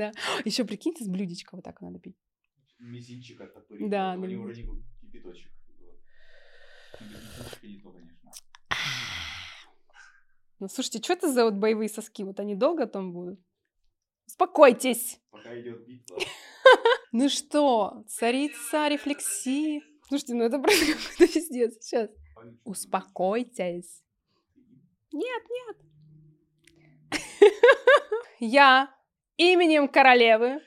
Да. Еще прикиньте, с блюдечка вот так надо пить. Мизинчик оттопырить. Да, у него мизинчик. вроде кипяточек. Вот. Кипяточек не то, конечно. Ну, слушайте, что это за вот боевые соски? Вот они долго там будут? Успокойтесь! Пока идет битва. Ну что, царица рефлексии. Слушайте, ну это просто какой-то пиздец. Сейчас. Успокойтесь. Нет, нет. Я именем королевы,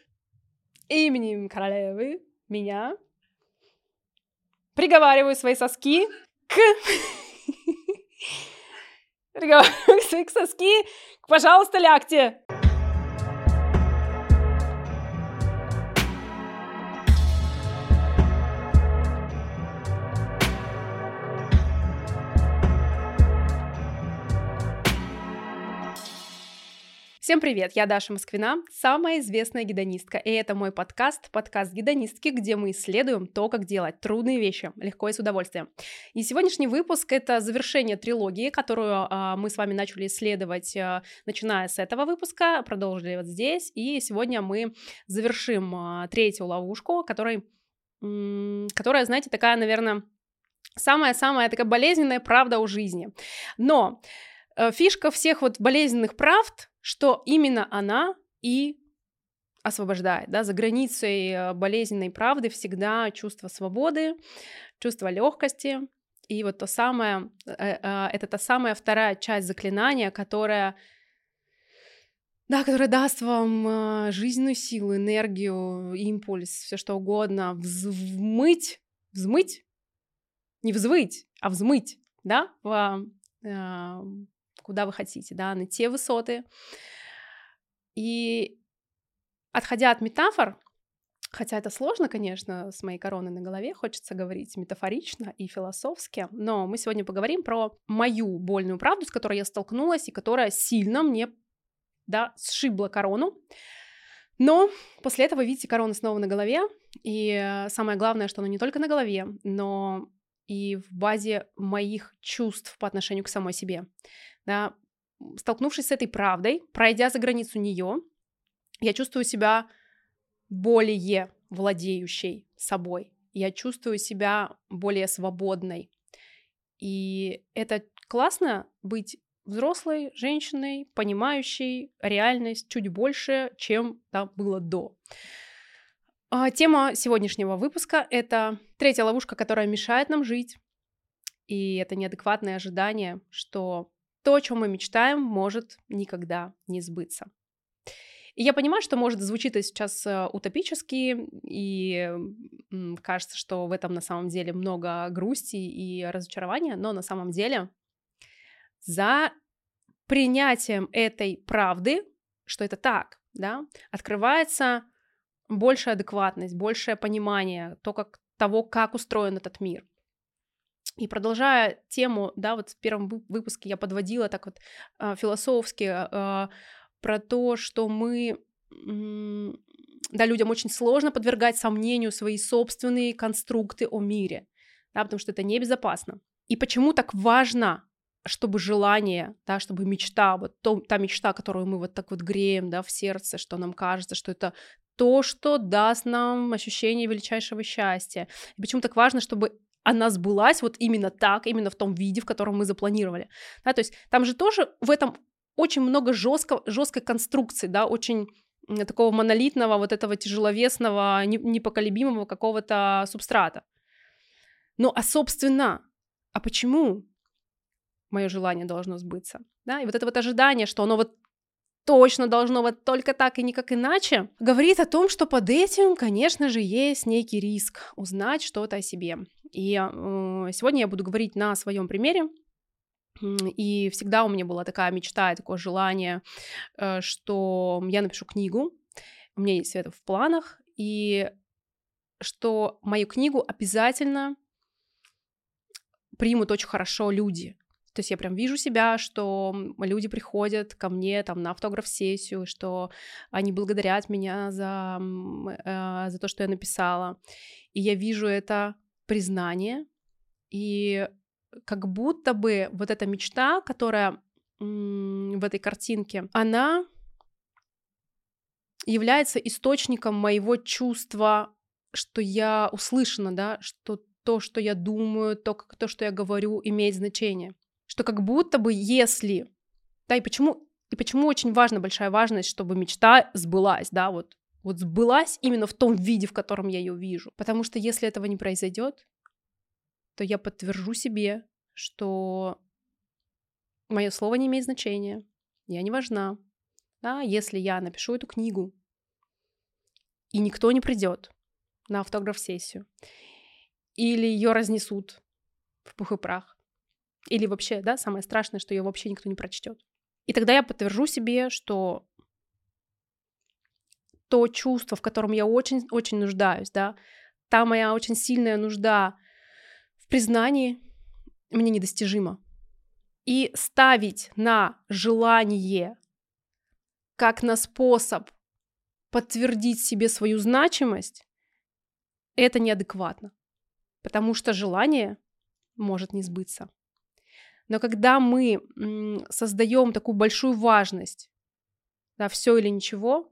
именем королевы, меня, приговариваю свои соски к... Приговариваю свои соски к, пожалуйста, лягте. Всем привет, я Даша Москвина, самая известная гедонистка, и это мой подкаст, подкаст гедонистки, где мы исследуем то, как делать трудные вещи легко и с удовольствием. И сегодняшний выпуск — это завершение трилогии, которую а, мы с вами начали исследовать, а, начиная с этого выпуска, продолжили вот здесь, и сегодня мы завершим а, третью ловушку, которой, м, которая, знаете, такая, наверное, самая-самая такая болезненная правда о жизни. Но э, фишка всех вот болезненных правд, что именно она и освобождает, да, за границей э, болезненной правды всегда чувство свободы, чувство легкости, и вот то самое, э, э, это та самая вторая часть заклинания, которая да, которая даст вам жизненную силу, энергию, импульс, все что угодно, взмыть, взмыть, не взвыть, а взмыть, да, в, куда вы хотите, да, на те высоты. И отходя от метафор, хотя это сложно, конечно, с моей короной на голове, хочется говорить метафорично и философски, но мы сегодня поговорим про мою больную правду, с которой я столкнулась и которая сильно мне, да, сшибла корону. Но после этого, видите, корона снова на голове, и самое главное, что она не только на голове, но и в базе моих чувств по отношению к самой себе. Да, столкнувшись с этой правдой, пройдя за границу нее, я чувствую себя более владеющей собой. Я чувствую себя более свободной. И это классно быть взрослой женщиной, понимающей реальность чуть больше, чем там было до. А, Тема сегодняшнего выпуска — это третья ловушка, которая мешает нам жить. И это неадекватное ожидание, что то, о чем мы мечтаем, может никогда не сбыться. И я понимаю, что, может, звучит это сейчас э, утопически, и кажется, что в этом на самом деле много грусти и разочарования, но на самом деле за принятием этой правды, что это так, да, открывается большая адекватность, большее понимание то, как, того, как устроен этот мир. И продолжая тему, да, вот в первом вы- выпуске я подводила так вот э, философски э, про то, что мы, да, людям очень сложно подвергать сомнению свои собственные конструкты о мире, да, потому что это небезопасно. И почему так важно, чтобы желание, да, чтобы мечта, вот то, та мечта, которую мы вот так вот греем, да, в сердце, что нам кажется, что это то, что даст нам ощущение величайшего счастья. И почему так важно, чтобы она сбылась вот именно так, именно в том виде, в котором мы запланировали. Да, то есть там же тоже в этом очень много жестко, жесткой конструкции, да, очень такого монолитного, вот этого тяжеловесного, не- непоколебимого какого-то субстрата. Ну, а собственно, а почему мое желание должно сбыться? Да, и вот это вот ожидание, что оно вот точно должно вот только так и никак иначе, говорит о том, что под этим, конечно же, есть некий риск узнать что-то о себе. И э, сегодня я буду говорить на своем примере. И всегда у меня была такая мечта такое желание, э, что я напишу книгу. У меня есть это в планах. И что мою книгу обязательно примут очень хорошо люди. То есть я прям вижу себя, что люди приходят ко мне там на автограф-сессию, что они благодарят меня за, э, за то, что я написала. И я вижу это признание, и как будто бы вот эта мечта, которая в этой картинке, она является источником моего чувства, что я услышана, да, что то, что я думаю, то, как, то, что я говорю, имеет значение. Что как будто бы если... Да, и почему, и почему очень важна большая важность, чтобы мечта сбылась, да, вот, вот сбылась именно в том виде, в котором я ее вижу. Потому что если этого не произойдет, то я подтвержу себе, что мое слово не имеет значения, я не важна. Да, если я напишу эту книгу, и никто не придет на автограф-сессию, или ее разнесут в пух и прах, или вообще, да, самое страшное, что ее вообще никто не прочтет. И тогда я подтвержу себе, что то чувство, в котором я очень-очень нуждаюсь, да, та моя очень сильная нужда в признании мне недостижима. И ставить на желание как на способ подтвердить себе свою значимость, это неадекватно, потому что желание может не сбыться. Но когда мы создаем такую большую важность, да, все или ничего,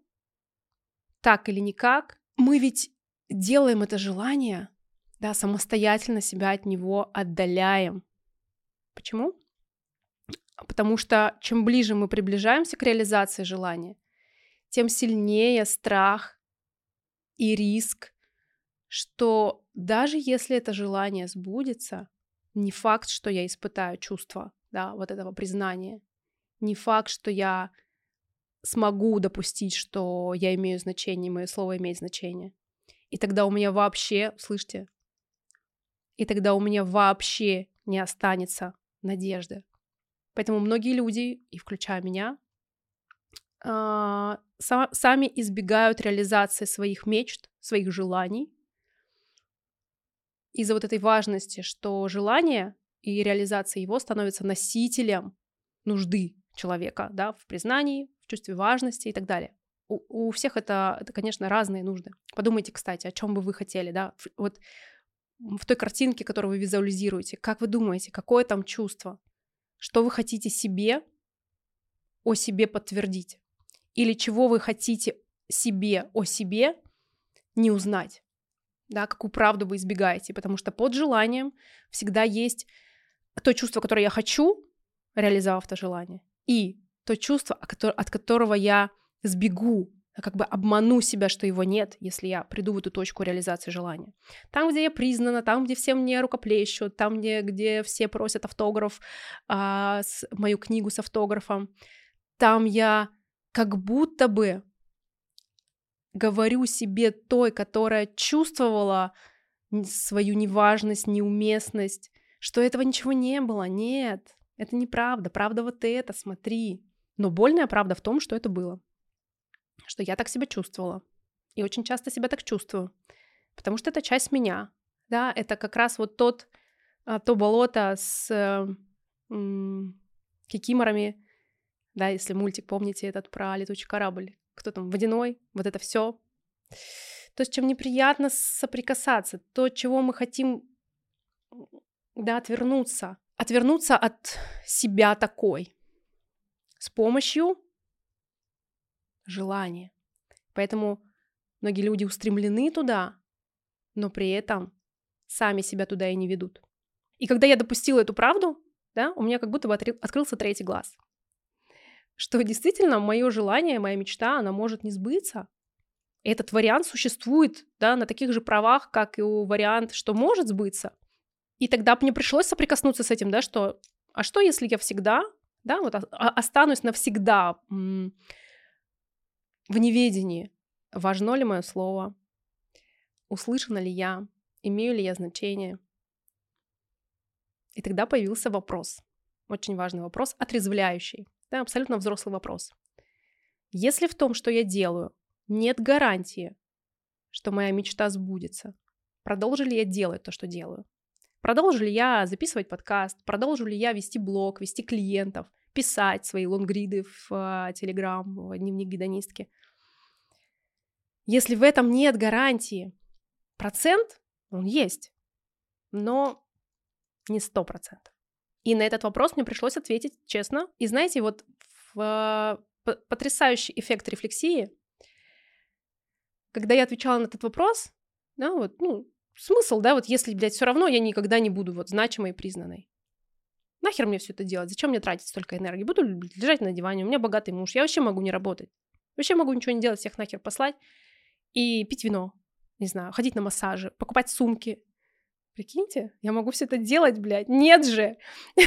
так или никак, мы ведь делаем это желание, да, самостоятельно себя от него отдаляем. Почему? Потому что чем ближе мы приближаемся к реализации желания, тем сильнее страх и риск, что даже если это желание сбудется, не факт, что я испытаю чувство, да, вот этого признания. Не факт, что я смогу допустить, что я имею значение, мое слово имеет значение. И тогда у меня вообще, слышите, и тогда у меня вообще не останется надежды. Поэтому многие люди, и включая меня, а, сами избегают реализации своих мечт, своих желаний, из-за вот этой важности, что желание и реализация его становится носителем нужды человека, да, в признании, чувстве важности и так далее. У, у всех это, это, конечно, разные нужды. Подумайте, кстати, о чем бы вы хотели, да, вот в той картинке, которую вы визуализируете, как вы думаете, какое там чувство, что вы хотите себе о себе подтвердить, или чего вы хотите себе о себе не узнать? Да, какую правду вы избегаете, потому что под желанием всегда есть то чувство, которое я хочу, реализовав это желание, и то чувство, от которого я сбегу, как бы обману себя, что его нет, если я приду в эту точку реализации желания. Там, где я признана, там, где все мне рукоплещут, там, где, где все просят автограф, а, с, мою книгу с автографом, там я как будто бы говорю себе той, которая чувствовала свою неважность, неуместность, что этого ничего не было. Нет, это неправда. Правда вот это, смотри. Но больная правда в том, что это было. Что я так себя чувствовала. И очень часто себя так чувствую. Потому что это часть меня. Да, это как раз вот тот, а, то болото с э, м, кикиморами, да, если мультик, помните этот про летучий корабль, кто там, водяной, вот это все. То, с чем неприятно соприкасаться, то, чего мы хотим, да, отвернуться. Отвернуться от себя такой с помощью желания. Поэтому многие люди устремлены туда, но при этом сами себя туда и не ведут. И когда я допустила эту правду, да, у меня как будто бы открылся третий глаз что действительно мое желание, моя мечта, она может не сбыться. Этот вариант существует да, на таких же правах, как и у варианта, что может сбыться. И тогда мне пришлось соприкоснуться с этим, да, что а что, если я всегда, да, вот останусь навсегда в неведении, важно ли мое слово, услышана ли я, имею ли я значение. И тогда появился вопрос, очень важный вопрос, отрезвляющий. Да, абсолютно взрослый вопрос. Если в том, что я делаю, нет гарантии, что моя мечта сбудется, продолжу ли я делать то, что делаю? Продолжу ли я записывать подкаст? Продолжу ли я вести блог, вести клиентов, писать свои лонгриды в а, в дневник гедонистки? Если в этом нет гарантии, процент, он есть, но не сто процентов. И на этот вопрос мне пришлось ответить честно. И знаете, вот в потрясающий эффект рефлексии, когда я отвечала на этот вопрос, да, вот, ну, смысл, да, вот если, блядь, все равно я никогда не буду вот значимой и признанной. Нахер мне все это делать? Зачем мне тратить столько энергии? Буду лежать на диване, у меня богатый муж, я вообще могу не работать. Вообще могу ничего не делать, всех нахер послать и пить вино, не знаю, ходить на массажи, покупать сумки. Прикиньте, я могу все это делать, блядь. Нет же!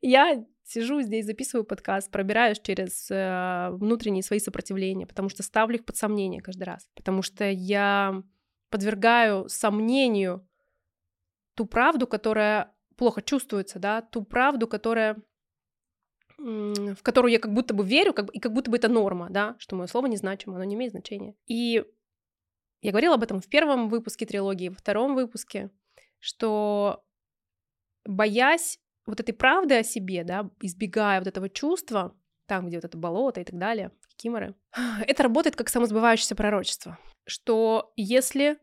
Я сижу здесь, записываю подкаст, пробираюсь через э, внутренние свои сопротивления, потому что ставлю их под сомнение каждый раз, потому что я подвергаю сомнению ту правду, которая плохо чувствуется, да, ту правду, которая в которую я как будто бы верю, как, и как будто бы это норма, да, что мое слово не значимо, оно не имеет значения. И я говорила об этом в первом выпуске трилогии, во втором выпуске, что боясь вот этой правды о себе, да, избегая вот этого чувства, там, где вот это болото и так далее, киморы, это работает как самосбывающееся пророчество, что если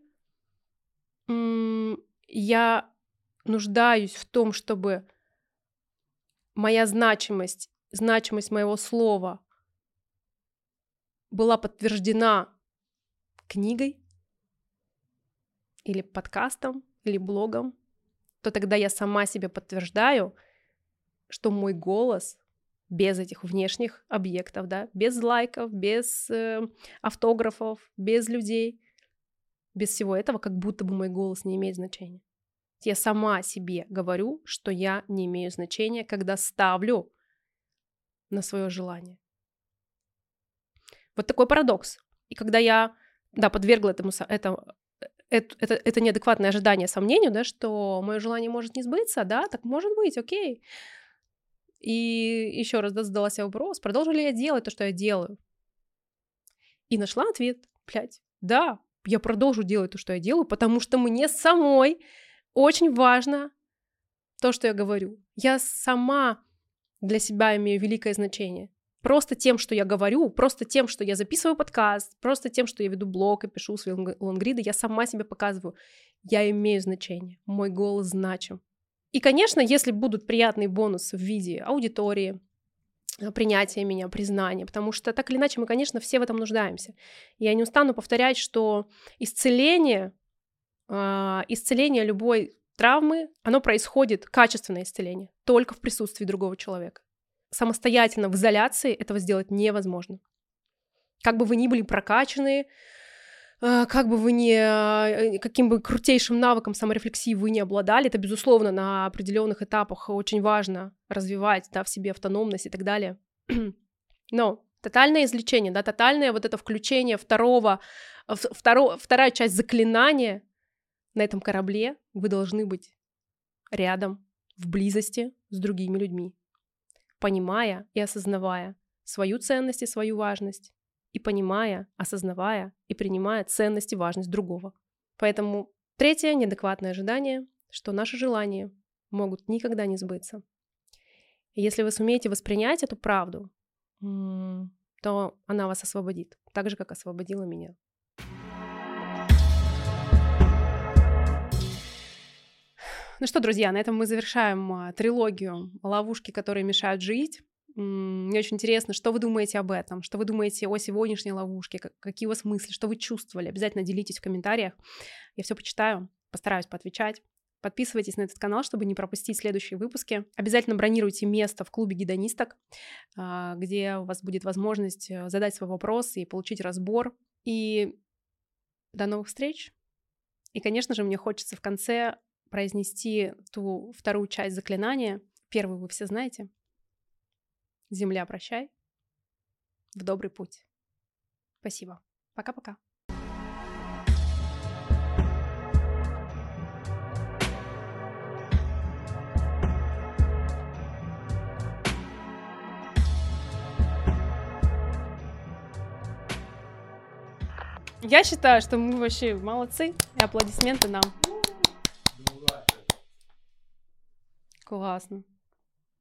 я нуждаюсь в том, чтобы моя значимость, значимость моего слова была подтверждена книгой или подкастом, или блогом, то тогда я сама себе подтверждаю, что мой голос без этих внешних объектов, да, без лайков, без э, автографов, без людей, без всего этого, как будто бы мой голос не имеет значения. Я сама себе говорю, что я не имею значения, когда ставлю на свое желание. Вот такой парадокс. И когда я, да, подвергла этому, это, это, это, это неадекватное ожидание сомнению, да, что мое желание может не сбыться, да, так может быть, окей. И еще раз да, задала себе вопрос, продолжу ли я делать то, что я делаю. И нашла ответ, блядь, да, я продолжу делать то, что я делаю, потому что мне самой очень важно то, что я говорю. Я сама для себя имею великое значение. Просто тем, что я говорю, просто тем, что я записываю подкаст, просто тем, что я веду блог и пишу свои лонгриды, я сама себе показываю, я имею значение, мой голос значим. И, конечно, если будут приятные бонусы в виде аудитории, э, принятия меня, признания, потому что так или иначе мы, конечно, все в этом нуждаемся. Я не устану повторять, что исцеление а, исцеление любой травмы, оно происходит, качественное исцеление, только в присутствии другого человека. Самостоятельно в изоляции этого сделать невозможно. Как бы вы ни были прокачаны, как бы вы ни, э, каким бы крутейшим навыком саморефлексии вы не обладали, это, безусловно, на определенных этапах очень важно развивать да, в себе автономность и так далее. Но тотальное излечение, да, тотальное вот это включение второго, второ, вторая часть заклинания на этом корабле вы должны быть рядом, в близости с другими людьми, понимая и осознавая свою ценность и свою важность, и понимая, осознавая и принимая ценность и важность другого. Поэтому третье неадекватное ожидание, что наши желания могут никогда не сбыться. И если вы сумеете воспринять эту правду, то она вас освободит, так же, как освободила меня. Ну что, друзья, на этом мы завершаем а, трилогию «Ловушки, которые мешают жить». Мне очень интересно, что вы думаете об этом, что вы думаете о сегодняшней ловушке, какие у вас мысли, что вы чувствовали. Обязательно делитесь в комментариях. Я все почитаю, постараюсь поотвечать. Подписывайтесь на этот канал, чтобы не пропустить следующие выпуски. Обязательно бронируйте место в клубе гедонисток, а, где у вас будет возможность э, задать свой вопрос и получить разбор. И до новых встреч. И, конечно же, мне хочется в конце произнести ту вторую часть заклинания. Первую вы все знаете. Земля, прощай. В добрый путь. Спасибо. Пока-пока. Я считаю, что мы вообще молодцы, и аплодисменты нам. Классно.